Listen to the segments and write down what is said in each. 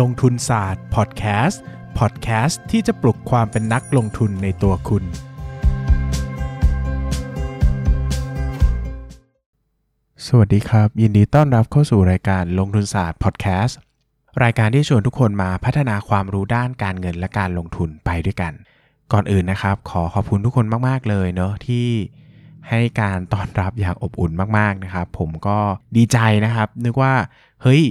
ลงทุนศาสตร์พอดแคสต์พอดแคสต์ที่จะปลุกความเป็นนักลงทุนในตัวคุณ สวัสดีครับ ยินดีต้อนรับเข้าสู่รายการลงทุนศาสตร์พอดแคสต์รายการที่ชวนทุกคนมาพัฒนาความรู้ด้านการเงินและการลงทุนไปด้วยกัน ก่อนอื่นนะครับ ขอขอบคุณทุกคนมาก ๆ เลยเนาะที่ให้การต้อนรับอย่างอบอุ่นมาก ๆ นะครับ ผมก็ดีใจนะครับ นึกว่า เฮ้ย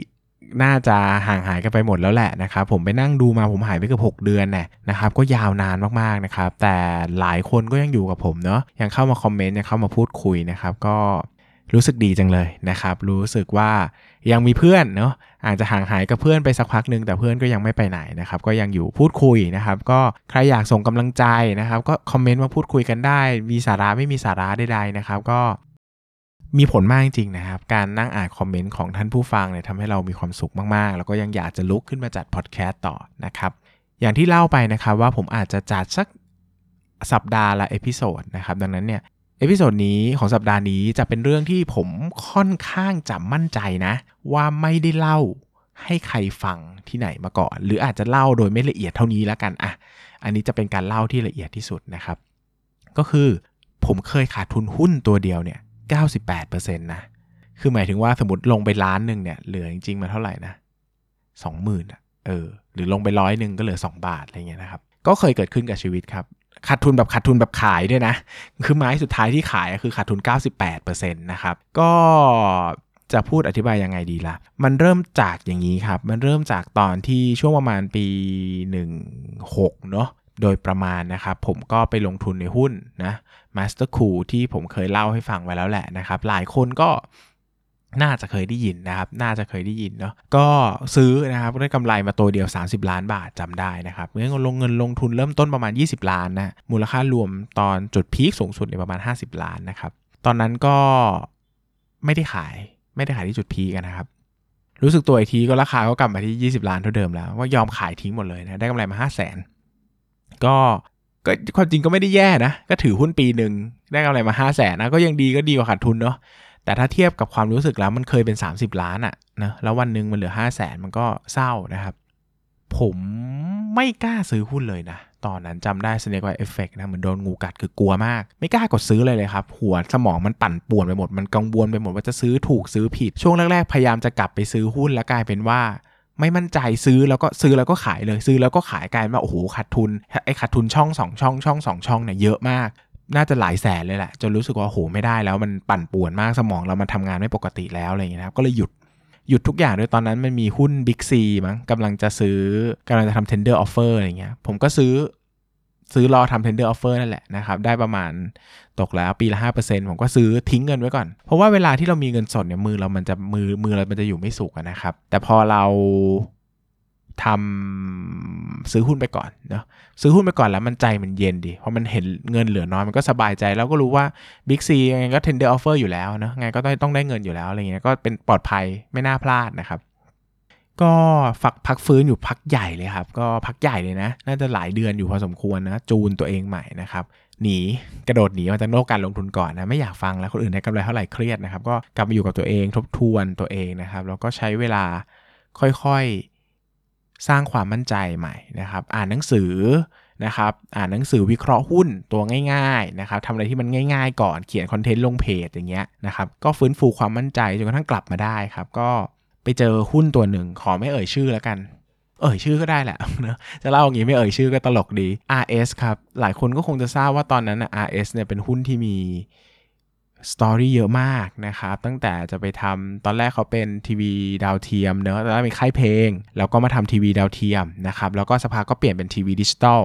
น่าจะห่างหายกันไปหมดแล้วแหละนะครับผมไปนั่งดูมาผมหายไปเกือบ6 เดือนน่นะครับก็ยาวนานมากๆนะครับแต่หลายคนก็ยังอยู่กับผมเนาะยังเข้ามาคอมเมนต์ยังเข้ามาพูดคุยนะครับก็รู้สึกดีจังเลยนะครับรู้สึกว่ายังมีเพื่อนเนาะอาจจะห่างหายกับเพื่อนไปสักพักหนึ่งแต่เพื่อนก็ยังไม่ไปไหนนะครับก็ยังอยู่พูดคุยนะครับก็ใครอยากส่งกำลังใจนะครับก็คอมเมนต์มาพูดคุยกันได้ มีสาระไม่มีสาระใดๆนะครับก็ มีผลมากจริงนะครับ การนั่งอ่านคอมเมนต์ของท่านผู้ฟังเนี่ยทำให้เรามีความสุขมากๆ แล้วก็ยังอยากจะลุกขึ้นมาจัดพอดแคสต์ต่อนะครับ อย่างที่เล่าไปนะครับว่าผมอาจจะจัดสักสัปดาห์ละ episode นะครับ ดังนั้นเนี่ย episode นี้ของสัปดาห์นี้จะเป็นเรื่องที่ผมค่อนข้างจะมั่นใจนะ ว่าไม่ได้เล่าให้ใครฟังที่ไหนมาก่อน หรืออาจจะเล่าโดยไม่ละเอียดเท่านี้แล้วกันอะอันนี้จะเป็นการเล่าที่ละเอียดที่สุดนะครับ ก็คือผมเคยขาดทุนหุ้นตัวเดียวเนี่ย 98%นะ คือหมายถึงว่าสมมติลงไปล้านหนึ่งเนี่ย เหลือจริงๆมาเท่าไหร่นะสองหมื่นอะ เออ หรือลงไปร้อยหนึ่งก็เหลือ 2 บาทอะไรเงี้ยนะครับ ก็เคยเกิดขึ้นกับชีวิตครับขาดทุนแบบขาดทุนแบบขายด้วยนะ คือไม้สุดท้ายที่ขายคือขาดทุน 98%นะครับ ก็จะพูดอธิบายยังไงดีละ่ะ มันเริ่มจากอย่างนี้ครับ มันเริ่มจากตอนที่ช่วงประมาณปี 16 เนาะ โดยประมาณนะครับ ผมก็ไปลงทุนในหุ้นนะ Master Cool ที่ผมเคยเล่าให้ฟังไว้แล้วแหละนะครับ หลายคนก็น่าจะเคยได้ยินนะครับ น่าจะเคยได้ยินเนาะ ก็ซื้อนะครับได้กำไรมาตัวเดียว 30 ล้านบาทจำได้นะครับเงินลงเงินลงทุนเริ่มต้นประมาณ 20 ล้านนะ มูลค่ารวมตอนจุดพีคสูงสุดในประมาณ 50 ล้านนะครับ ตอนนั้นก็ไม่ได้ขาย ไม่ได้ขายที่จุดพีกันนะครับ รู้สึกตัวอีกทีก็ราคาก็กลับมาที่ 20 ล้านเท่าเดิมแล้ว ว่ายอมขายทิ้งหมดเลยนะ ได้กำไรมา 5 0 0 0 0น ก็ก็ความจริงก็ไม่ได้แย่นะ ก็ถือหุ้นปีหนึ่งได้กำไรมา5 0 0แสนนะก็ยังดีก็ดีกว่าขาดทุนเนาะแต่ถ้าเทียบกับความรู้สึกแล้วมันเคยเป็น 30 ล้านอะนะแล้ววันหนึ่งมันเหลือ 5 0 0แสนมันก็เศร้านะครับ ผมไม่กล้าซื้อหุ้นเลยนะ ตอนนั้นจำได้ snake bite effect นะเหมือนโดนงูกัดคือกลัวมาก ไม่กล้ากดซื้อเลยเลยครับ หัวสมองมันปั่นป่วนไปหมดมันกังวลไปหมดว่าจะซื้อถูกซื้อผิดช่วงแรกๆพยายามจะกลับไปซื้อหุ้นแล้วกลายเป็นว่า ไม่มั่นใจซื้อแล้วก็ซื้อแล้วก็ขายเลยซื้อแล้วก็ขายกลายมาโอ้โหขาดทุนไอ้ขาดทุนช่องสองช่องช่องสองช่องเนี่ยเยอะมาก น่าจะหลายแสนเลยแหละจนรู้สึกว่าโอ้โหไม่ได้แล้วมันปั่นป่วนมากสมองเรามันทำงานไม่ปกติแล้วอะไรอย่างเงี้ยครับก็เลยหยุดหยุดทุกอย่างด้วยตอนนั้นมันมีหุ้น Big C มั้งกำลังจะซื้อกำลังจะทำ tender offer อะไรเงี้ยผมก็ซื้อ ซื้อรอทำ tender offer นั่นแหละนะครับ ได้ประมาณตกแล้วปีละ 5%ผมก็ซื้อทิ้งเงินไว้ก่อน เพราะว่าเวลาที่เรามีเงินสดเนี่ยมือเรามันจะมือมือเรามันจะอยู่ไม่สุกนะครับ แต่พอเราทำซื้อหุ้นไปก่อนเนาะซื้อหุ้นไปก่อนแล้วมันใจมันเย็นดี เพราะมันเห็นเงินเหลือน้อยมันก็สบายใจแล้วก็รู้ว่า Big C ยังไงก็ tender offer อยู่แล้วเนาะไงก็ต้องต้องได้เงินอยู่แล้วอะไรเงี้ยก็เป็นปลอดภัยไม่น่าพลาดนะครับ ก็ฝักพักฟื้นอยู่พักใหญ่เลยครับ ก็พักใหญ่เลยนะ น่าจะหลายเดือนอยู่พอสมควรนะ จูนตัวเองใหม่นะครับ หนีกระโดดหนีมาจากโลกการลงทุนก่อนนะ ไม่อยากฟังแล้วคนอื่นได้กำไรเท่าไหร่เครียดนะครับ ก็กลับมาอยู่กับตัวเองทบทวนตัวเองนะครับ แล้วก็ใช้เวลาค่อยๆสร้างความมั่นใจใหม่นะครับ อ่านหนังสือนะครับ อ่านหนังสือวิเคราะห์หุ้นตัวง่ายๆนะครับทำอะไรที่มันง่าย ๆ ก่อน เขียนคอนเทนต์ลงเพจอย่างเงี้ยนะครับ ก็ฟื้นฟูความมั่นใจจนกระทั่งกลับมาได้ครับ ก็ ไปเจอหุ้นตัวหนึ่งขอไม่เอ่ยชื่อแล้วกัน เอ่ยชื่อก็ได้แหละนะจะเล่าอย่างนี้ไม่เอ่ยชื่อก็ตลกดี RS ครับ หลายคนก็คงจะทราบว่าตอนนั้นนะ RS เนี่ยเป็นหุ้นที่มีสตอรี่เยอะมากนะครับ ตั้งแต่จะไปทำตอนแรกเขาเป็นทีวีดาวเทียมเนอะแล้วเป็นค่ายเพลง แล้วก็มาทำทีวีดาวเทียมนะครับ แล้วก็สักพักก็เปลี่ยนเป็นทีวีดิจิตอล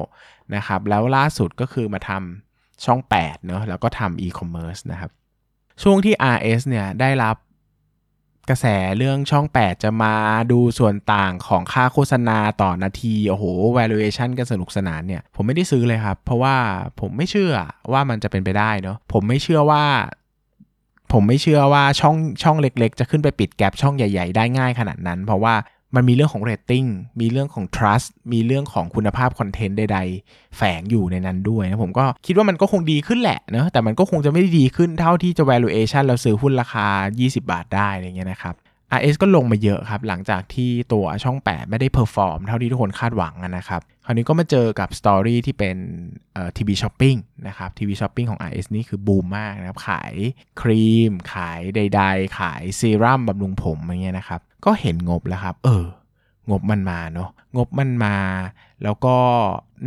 นะครับ แล้วล่าสุดก็คือมาทำช่อง 8 เนอะแล้วก็ทำอีคอมเมิร์ซนะครับ ช่วงที่ RS เนี่ยได้รับ กระแสเรื่องช่อง 8 จะมาดูส่วนต่างของค่าโฆษณาต่อนาที โอ้โห valuation กันสนุกสนานเนี่ย ผมไม่ได้ซื้อเลยครับ เพราะว่าผมไม่เชื่อว่ามันจะเป็นไปได้เนาะผมไม่เชื่อว่า ผมไม่เชื่อว่าช่องช่องเล็ก ๆ จะขึ้นไปปิด gap ช่องใหญ่ ๆ ได้ง่ายขนาดนั้น เพราะว่า มันมีเรื่องของเรตติ้งมีเรื่องของ trust มีเรื่องของคุณภาพคอนเทนต์ใด ๆ แฝงอยู่ในนั้นด้วยนะผมก็คิดว่ามันก็คงดีขึ้นแหละเนะแต่มันก็คงจะไม่ได้ดีขึ้นเท่าที่จะ valuation เราซื้อหุ้นราคา 20 บาทได้อะไรเงี้ยนะครับ RS ก็ลงมาเยอะครับ หลังจากที่ตัวช่อง 8 ไม่ได้ perform เท่าที่ทุกคนคาดหวังนะครับ ราวนี้ก็มาเจอกับ story ที่เป็นทีวีช้อปปิ้งนะครับทีวีช้อปปิ้งของ RS นี่คือบูมมากนะครับขายครีม ขายใด ๆ ขายซีรั่มบำรุงผมอย่างเงี้ยนะครับ ก็เห็นงบแล้วครับ เออ งบมันมาเนาะงบมันมา แล้วก็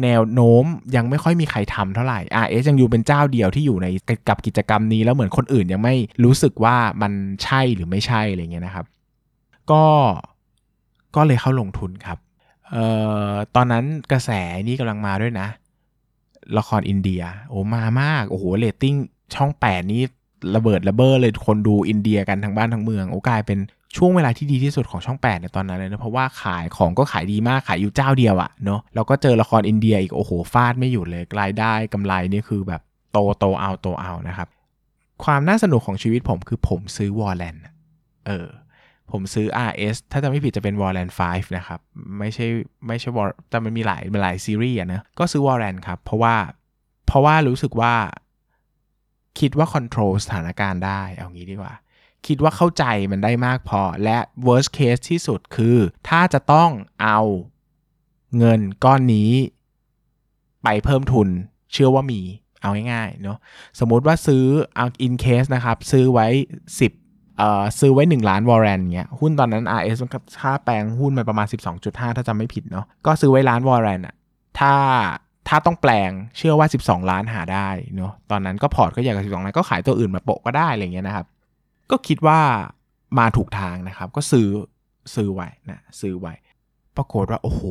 แนวโน้มยังไม่ค่อยมีใครทำเท่าไหร่ RS ยังอยู่เป็นเจ้าเดียวที่อยู่ในกับกิจกรรมนี้แล้วเหมือนคนอื่นยังไม่รู้สึกว่ามันใช่หรือไม่ใช่อะไรเงี้ยนะครับ ก็ก็เลยเข้าลงทุนครับ เอ่อตอนนั้นกระแสนี้กำลังมาด้วยนะ ละครอินเดีย โอ้มามาก โอ้โหเรตติ้งช่อง 8 นี้ระเบิดระเบ้อเลยคนดูอินเดียกันทั้งบ้านทั้งเมืองโอ้กลายเป็นช่วงเวลาที่ดีที่สุดของช่อง 8 ในตอนนั้นเลยนะ เพราะว่าขายของก็ขายดีมากขายอยู่เจ้าเดียวอะเนาะแล้วก็เจอละครอินเดียอีก โอ้โหฟาดไม่หยุดเลยรายได้กำไรนี่คือแบบโตโตเอาโตเอานะครับ ความน่าสนุกของชีวิตผมคือผมซื้อ warrantเออ ผมซื้อ RS ถ้าจะไม่ผิดจะเป็น Warland 5 นะครับ ไม่ใช่ไม่ใช่ War แต่มันมีหลายหลายซีรีส์อะนะ ก็ซื้อ Warland ครับ เพราะว่าเพราะว่ารู้สึกว่า คิดว่าคอนโทรลสถานการณ์ได้ เอางี้ดีกว่า คิดว่าเข้าใจมันได้มากพอ และ worst case ที่สุดคือ ถ้าจะต้องเอาเงินก้อนนี้ ไปเพิ่มทุน เชื่อว่ามีเอาง่ายๆเนาะสมมุติว่าซื้อเอา in case นะครับ ซื้อไว้ 10 ซื้อไว้ 1 ล้านวอร์เรนเงี้ยหุ้นตอนนั้น RS มันค่าแปลงหุ้นมาประมาณ 12.5 ถ้าจำไม่ผิดเนาะก็ซื้อไว้ล้านวอร์เรนอะถ้าถ้าต้องแปลงเชื่อว่า 12 ล้านหาได้เนาะตอนนั้นก็พอร์ตก็ใหญ่กว่า12 ล้านก็ขายตัวอื่นมาโปะก็ได้อะไรเงี้ยนะครับ ก็คิดว่ามาถูกทางนะครับ ก็ซื้อซื้อไว้นะซื้อไว้ ปรากฏว่าโอ้โห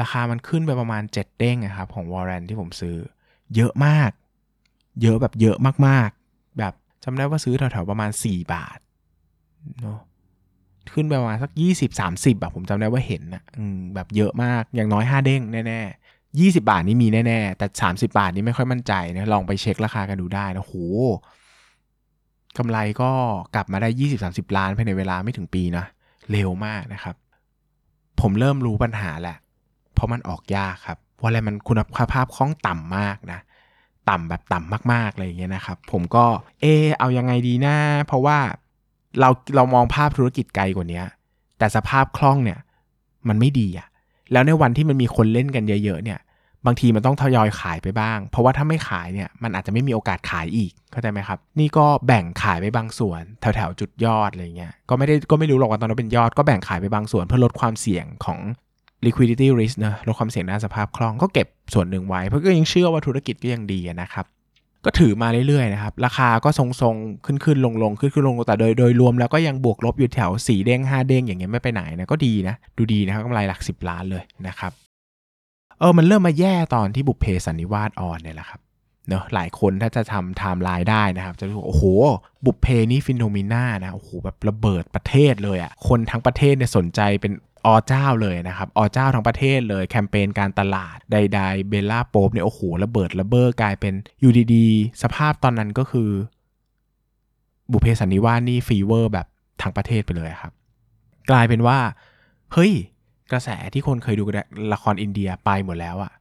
ราคามันขึ้นไปประมาณ 7 เด้งนะครับของวอร์เรนที่ผมซื้อ เยอะมาก เยอะแบบเยอะมากๆ จำได้ว่าซื้อแถวๆประมาณ 4 บาทเนาะขึ้นไปประมาณสัก 20 30แบบผมจำได้ว่าเห็นนะอืมแบบเยอะมากอย่างน้อย 5 เด้งแน่ๆ20 บาทนี่มีแน่ๆ แต่ 30 บาทนี่ไม่ค่อยมั่นใจนะลองไปเช็คราคากันดูได้นะโหกำไรก็กลับมาได้ 20-30 ล้านภายในเวลาไม่ถึงปีนะเร็วมากนะครับ ผมเริ่มรู้ปัญหาแหละ เพราะมันออกยากครับว่าอะไรมันคุณภาพคล่องต่ำมากนะ ต่ำแบบต่ำมากๆอะไรอย่างเงี้ยนะครับผมก็เออเอายังไงดีนะ เพราะว่าเราเรามองภาพธุรกิจไกลกว่านี้แต่สภาพคล่องเนี่ยมันไม่ดีอะแล้วในวันที่มันมีคนเล่นกันเยอะๆเนี่ยบางทีมันต้องทยอยขายไปบ้าง เพราะว่าถ้าไม่ขายเนี่ยมันอาจจะไม่มีโอกาสขายอีกเข้าใจไหมครับ นี่ก็แบ่งขายไปบางส่วนแถวๆจุดยอดอะไรเงี้ยก็ไม่ได้ก็ไม่รู้หรอกว่าตอนนั้นเป็นยอดก็แบ่งขายไปบางส่วนเพื่อลดความเสี่ยงของ liquidity risk นะลดความเสี่ยงด้านสภาพคล่องก็เก็บส่วนหนึ่งไว้ เพราะก็ยังเชื่อว่าธุรกิจก็ยังดีนะครับ ก็ถือมาเรื่อยๆนะครับ ราคาก็ทรงๆ ขึ้นขึ้นลงลงขึ้นขึ้นลงแต่โดยโดยรวมแล้วก็ยังบวกลบอยู่แถว 4 เด้ง 5 เด้งอย่างเงี้ยไม่ไปไหนนะก็ดีนะ ดูดีนะครับกำไรหลัก 10 ล้านเลยนะครับเออมันเริ่มมาแย่ตอนที่บุพเพสันนิวาส on เนี่ยแหละครับเนอะหลายคนถ้าจะทำไทม์ไลน์ได้นะครับ จะรู้โอ้โห บุพเพนี่ phenomena นะโอ้โหแบบระเบิดประเทศเลยอะ่ะคนทั้งประเทศเนี่ยสนใจเป็น ออเจ้าเลยนะครับออเจ้าทั้งประเทศเลยแคมเปญการตลาดใด ๆ เบลล่าโป๊บเนี่ยโอ้โหระเบิดระเบ้อกลายเป็นอยู่ดีๆ สภาพตอนนั้นก็คือ บุพเพสันนิวาสนี่ fever แบบทั้งประเทศไปเลยครับ กลายเป็นว่า เฮ้ย กระแสที่คนเคยดูละครอินเดียไปหมดแล้วอะ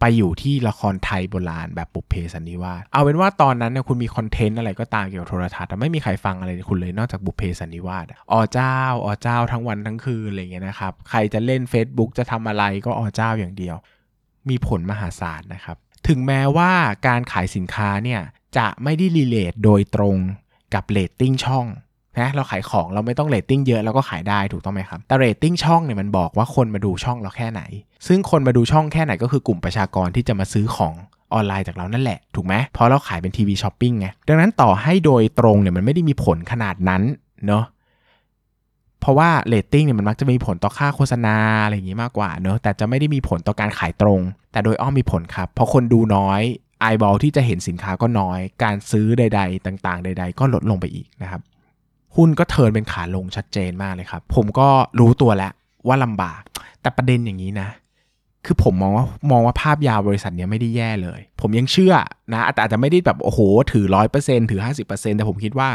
ไปอยู่ที่ละครไทยโบราณแบบบุพเพสันนิวาสเอาเป็นว่าตอนนั้นเนี่ยคุณมีคอนเทนต์อะไรก็ตามเกี่ยวกับโทรทัศน์แต่ไม่มีใครฟังอะไรคุณเลยนอกจากบุพเพสันนิวาสอ๋อเจ้าอ๋อเจ้าทั้งวันทั้งคืนอะไรเงี้ยนะครับใครจะเล่น Facebook จะทำอะไรก็ออเจ้าอย่างเดียว มีผลมหาศาลนะครับ ถึงแม้ว่าการขายสินค้าเนี่ยจะไม่ได้ relate โดยตรงกับเรตติ้งช่อง นะเราขายของเราไม่ต้องเรตติ้งเยอะเราก็ขายได้ถูกต้องไหมครับ แต่เรตติ้งช่องเนี่ยมันบอกว่าคนมาดูช่องเราแค่ไหน ซึ่งคนมาดูช่องแค่ไหนก็คือกลุ่มประชากรที่จะมาซื้อของออนไลน์จากเรานั่นแหละ ถูกไหมเพราะเราขายเป็นทีวีช้อปปิ้งไงดังนั้นต่อให้โดยตรงเนี่ยมันไม่ได้มีผลขนาดนั้นเนาะเพราะว่าเรตติ้งเนี่ยมันมักจะมีผลต่อค่าโฆษณาอะไรอย่างงี้มากกว่าเนาะแต่จะไม่ได้มีผลต่อการขายตรง แต่โดยอ้อมมีผลครับเพราะคนดูน้อย eyeball ที่จะเห็นสินค้าก็น้อย การซื้อใด ๆ ต่าง ๆ ใด ๆ ก็ลดลงไปอีกนะครับ หุ้นก็ turn เป็นขาลงชัดเจนมากเลยครับ ผมก็รู้ตัวแล้วว่าลำบาก แต่ประเด็นอย่างนี้นะ คือผมมองว่ามองว่าภาพยาวบริษัทเนี้ยไม่ได้แย่เลย ผมยังเชื่อนะแต่อาจจะไม่ได้แบบโอ้โห ถือร้อยเปอร์เซ็นถือห้าสิบเปอร์เซ็นแต่ผมคิดว่า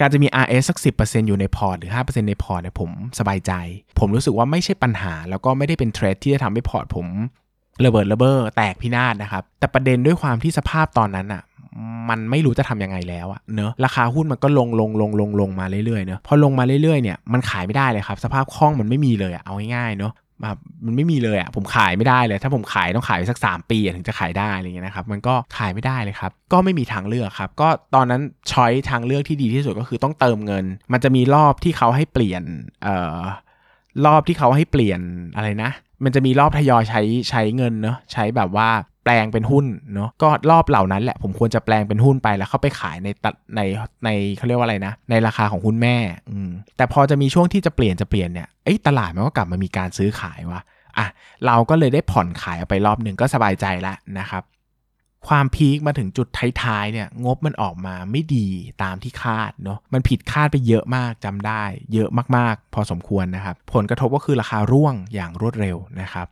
การจะมี RS สักสิบอยู่ในพอร์ตหรือ 5%ในพอร์ตเนี่ยผมสบายใจ ผมรู้สึกว่าไม่ใช่ปัญหา แล้วก็ไม่ได้เป็น trade ที่จะทำให้พอร์ตผมระเบิดระเบ้อแตกพินาศนะครับ แต่ประเด็นด้วยความที่สภาพตอนนั้นอะ่ะ มันไม่รู้จะทำยังไงแล้วอะเนอะราคาหุ้นมันก็ลงลงลงลงลงมาเรื่อยๆเนอะพอลงมาเรื่อยๆเนี่ยมันขายไม่ได้เลยครับ สภาพคล่องมันไม่มีเลยอะเอาง่ายๆเนอะแบบมันไม่มีเลยอะ่ะผมขายไม่ได้เลย ถ้าผมขายต้องขายสัก 3 ปีถึงจะขายได้อะไรเงี้ยนะครับมันก็ขายไม่ได้เลยครับ ก็ไม่มีทางเลือกครับ ก็ตอนนั้นช้อยทางเลือกที่ดีที่สุดก็คือต้องเติมเงิน มันจะมีรอบที่เขาให้เปลี่ยนเอ่อรอบที่เขาให้เปลี่ยนอะไรนะ มันจะมีรอบทยอยใช้ใช้เงินเนาะใช้แบบว่า ปลงเป็นหุ้นเนาะก็รอบเหล่านั้นแหละผมควรจะแปลงเป็นหุ้นไปแล้วเข้าไปขายในตัดในในเขาเรียกว่าอะไรนะ ในราคาของหุ้นแม่อืมแต่พอจะมีช่วงที่จะเปลี่ยนจะเปลี่ยนเนี่ยไอ้ตลาดมันก็กลับมามีการซื้อขายว่ะอะเราก็เลยได้ผ่อนขายออกไปรอบหนึ่งก็สบายใจแล้วนะครับความพีคมาถึงจุดท้ายๆเนี่ยงบมันออกมาไม่ดีตามที่คาดเนาะมันผิดคาดไปเยอะมากจำได้ เยอะมากๆ พอสมควรนะครับ ผลกระทบก็คือราคาร่วงอย่างรวดเร็วนะครับ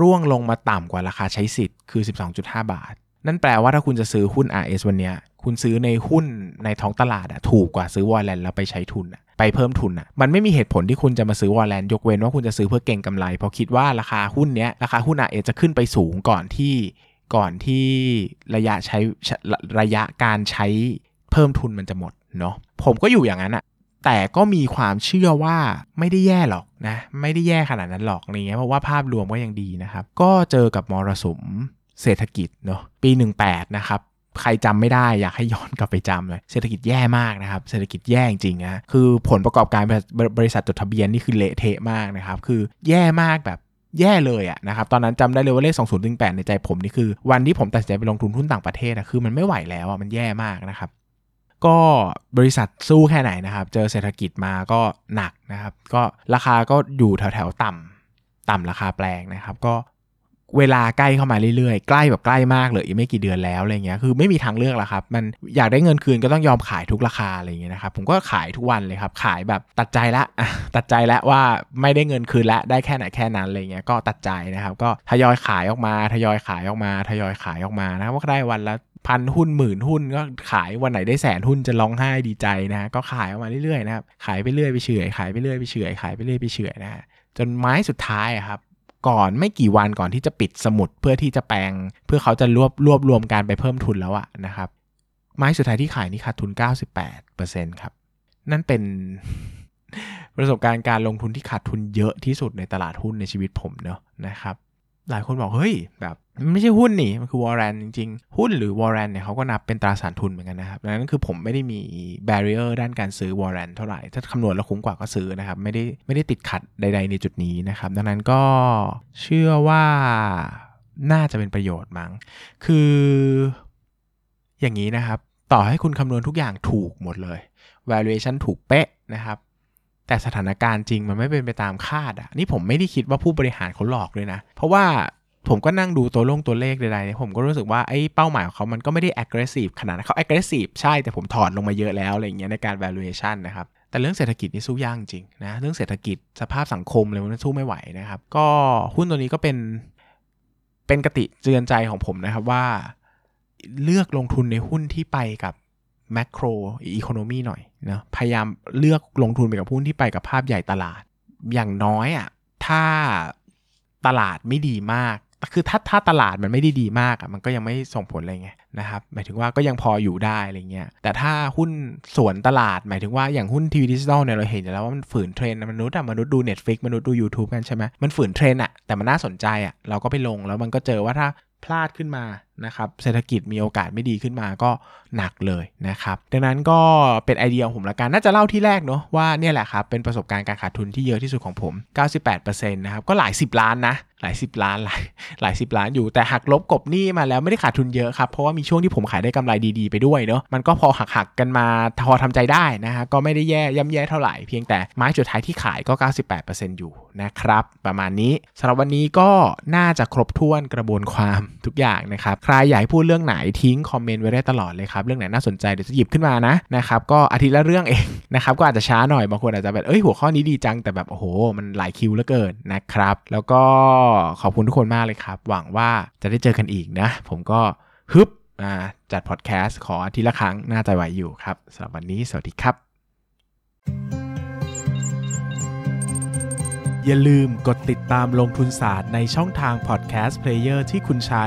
ร่วงลงมาต่ำกว่าราคาใช้สิทธิ์คือ 12.5 บาท นั่นแปลว่าถ้าคุณจะซื้อหุ้น RS วันนี้คุณซื้อในหุ้นในท้องตลาดอะถูกกว่าซื้อวอลเลนแล้วไปใช้ทุนอะไปเพิ่มทุนอะมันไม่มีเหตุผลที่คุณจะมาซื้อวอลเลนยกเว้นว่าคุณจะซื้อเพื่อเก่งกำไร เพราะคิดว่าราคาหุ้นเนี้ยราคาหุ้น RS จะขึ้นไปสูงก่อนที่ก่อนที่ระยะใช้ระยะการใช้เพิ่มทุนมันจะหมดเนาะผมก็อยู่อย่างนั้นอะแต่ก็มีความเชื่อว่าไม่ได้แย่หรอก นะไม่ได้แย่ขนาดนั้นหรอกอะไรเงี้ยเพราะว่าภาพรวมก็ยังดีนะครับ ก็เจอกับมรสุมเศรษฐกิจเนาะปี 18 นะครับใครจำไม่ได้อยากให้ย้อนกลับไปจำเลยเศรษฐกิจแย่มากนะครับเศรษฐกิจแย่จริงนะคือผลประกอบการบริษัทจดทะเบียนนี่คือเละเทะมากนะครับคือแย่มากแบบแย่เลยอะนะครับตอนนั้นจำได้เลยว่าเลข 2018 ในใจผมนี่คือ วันที่ผมตัดสินใจไปลงทุนหุ้นต่างประเทศอะคือมันไม่ไหวแล้วอะมันแย่มากนะครับ ก็บริษัทสู้แค่ไหนนะครับ เจอเศรษฐกิจมาก็หนักนะครับ ก็ราคาก็อยู่แถวๆต่ำต่ำราคาแปลงนะครับ ก็เวลาใกล้เข้ามาเรื่อยๆ ใกล้แบบใกล้มากเลยอีกไม่กี่เดือนแล้วอะไรเงี้ย คือไม่มีทางเลือกแล้วครับ มันอยากได้เงินคืนก็ต้องยอมขายทุกราคาอะไรเงี้ยนะครับ ผมก็ขายทุกวันเลยครับ ขายแบบตัดใจละ ตัดใจแล้วว่าไม่ได้เงินคืนล้วได้แค่ไหนแค่นั้นอะไรเงี้ย ก็ตัดใจนะครับ ก็ทยอยขายออกมา ทยอยขายออกมา ทยอยขายออกมานะครับก็ได้วันละ พันหุ้นหมื่นหุ้นก็ขายวันไหนได้แสนหุ้นจะร้องไห้ดีใจนะก็ขายออกมาเรื่อยๆนะครับขายไปเรื่อยไปเฉื่อยขายไปเรื่อยไปเฉื่อยขายไปเรื่อยไปเฉื่อยนะฮะจนไม้สุดท้ายครับก่อนไม่กี่วันก่อนที่จะปิดสมุดเพื่อที่จะแปลง เพื่อเขาจะรวบรวบรวมการไปเพิ่มทุนแล้วอะนะครับไม้สุดท้ายที่ขายนี่ขาดทุน 98%ครับ นั่นเป็นประสบการณ์การลงทุนที่ขาดทุนเยอะที่สุดในตลาดหุ้นในชีวิตผมเนอะนะครับ หลายคนบอกเฮ้ยแบบ ไม่ใช่หุ้นนี่ มันคือ warrant จริงๆ หุ้นหรือ warrant เนี่ยเขาก็นับเป็นตราสารทุนเหมือนกันนะครับดังนั้นคือผมไม่ได้มี barrier ด้านการซื้อ warrant เท่าไหร่ ถ้าคำนวณแล้วคุ้มกว่าก็ซื้อนะครับ ไม่ได้ไม่ได้ติดขัดใด ๆ ในจุดนี้นะครับ ดังนั้นก็เชื่อว่าน่าจะเป็นประโยชน์มั้ง คือ อย่างนี้นะครับ ต่อให้คุณคำนวณทุกอย่างถูกหมดเลย valuation ถูกเป๊ะนะครับแต่สถานการณ์จริงมันไม่เป็นไปตามคาดอะนี่ผมไม่ได้คิดว่าผู้บริหารเขาหลอกเลยนะ เพราะว่า ผมก็นั่งดูตัวลงตัวเลขใดๆผมก็รู้สึกว่าไอ้เป้าหมายของเขามันก็ไม่ได้ aggressive ขนาดนั้นเขา aggressive ใช่แต่ผมถอดลงมาเยอะแล้วอะไรเงี้ยในการ valuation นะครับแต่เรื่องเศรษฐกิจนี่สู้ยากจริงนะเรื่องเศรษฐกิจสภาพสังคมเลยมันสู้ไม่ไหวนะครับ ก็หุ้นตัวนี้ก็เป็นเป็นคติเตือนใจของผมนะครับว่า เลือกลงทุนในหุ้นที่ไปกับ macro economy หน่อยนะพยายามเลือกลงทุนไปกับหุ้นที่ไปกับภาพใหญ่ตลาด อย่างน้อยอะ่ะถ้าตลาดไม่ดีมาก คือถ้าถ้าตลาดมันไม่ได้ดีมากอะมันก็ยังไม่ส่งผลอะไรไงนะครับหมายถึงว่าก็ยังพออยู่ได้อะไรเงี้ยแต่ถ้าหุ้นสวนตลาด หมายถึงว่าอย่างหุ้นทีวีดิจิตอลเนี่ยเราเห็นแล้วว่ามันฝืนเทรนด์มนุษย์อะมนุษย์ดู Netflix มนุษย์ดู YouTube กันใช่ไหมมันฝืนเทรนด์อะแต่มันน่าสนใจอะเราก็ไปลงแล้วมันก็เจอว่าถ้าพลาดขึ้นมา นะครับเศรษฐกิจมีโอกาสไม่ดีขึ้นมาก็หนักเลยนะครับดังนั้นก็เป็นไอเดียของผมละกันน่าจะเล่าที่แรกเนาะว่าเนี่ยแหละครับเป็นประสบการณ์การขาดทุนที่เยอะที่สุดของผม 98%นะครับก็หลาย 10 ล้านนะหลายสิบล้านหลายหลายสิบล้านอยู่แต่หักลบกบหนี้มาแล้วไม่ได้ขาดทุนเยอะครับเพราะว่ามีช่วงที่ผมขายได้กำไรดีๆไปด้วยเนาะมันก็พอหักหักกันมาพอทำใจได้นะฮะก็ไม่ได้แย่ย่ำแย่เท่าไหร่เพียงแต่ไม้จุดท้ายที่ขายก็ 98%อยู่นะครับประมาณนี้สำหรับวันนี้ก็น่าจะครบถ้วนกระบวนความทุกอย่างนะครับใครอยากให้พูดเรื่องไหนทิ้งคอมเมนต์ไว้ได้ตลอดเลยครับ เรื่องไหนน่าสนใจเดี๋ยวจะหยิบขึ้นมานะนะครับก็อาทิตย์ละเรื่องเองนะครับก็อาจจะช้าหน่อยบางคนอาจจะแบบเอ้ยหัวข้อนี้ดีจังแต่แบบโอ้โห มันหลายคิวเหลือเกินนะครับ แล้วก็ขอบคุณทุกคนมากเลยครับ หวังว่าจะได้เจอกันอีกนะ ผมก็ฮึบจัดพอดแคสต์ขออาทิตย์ละครั้งน่าจะไหวอยู่ครับสำหรับวันนี้สวัสดีครับ อย่าลืมกดติดตามลงทุนศาสตร์ในช่องทางพอดแคสต์เพลเยอร์ที่คุณใช้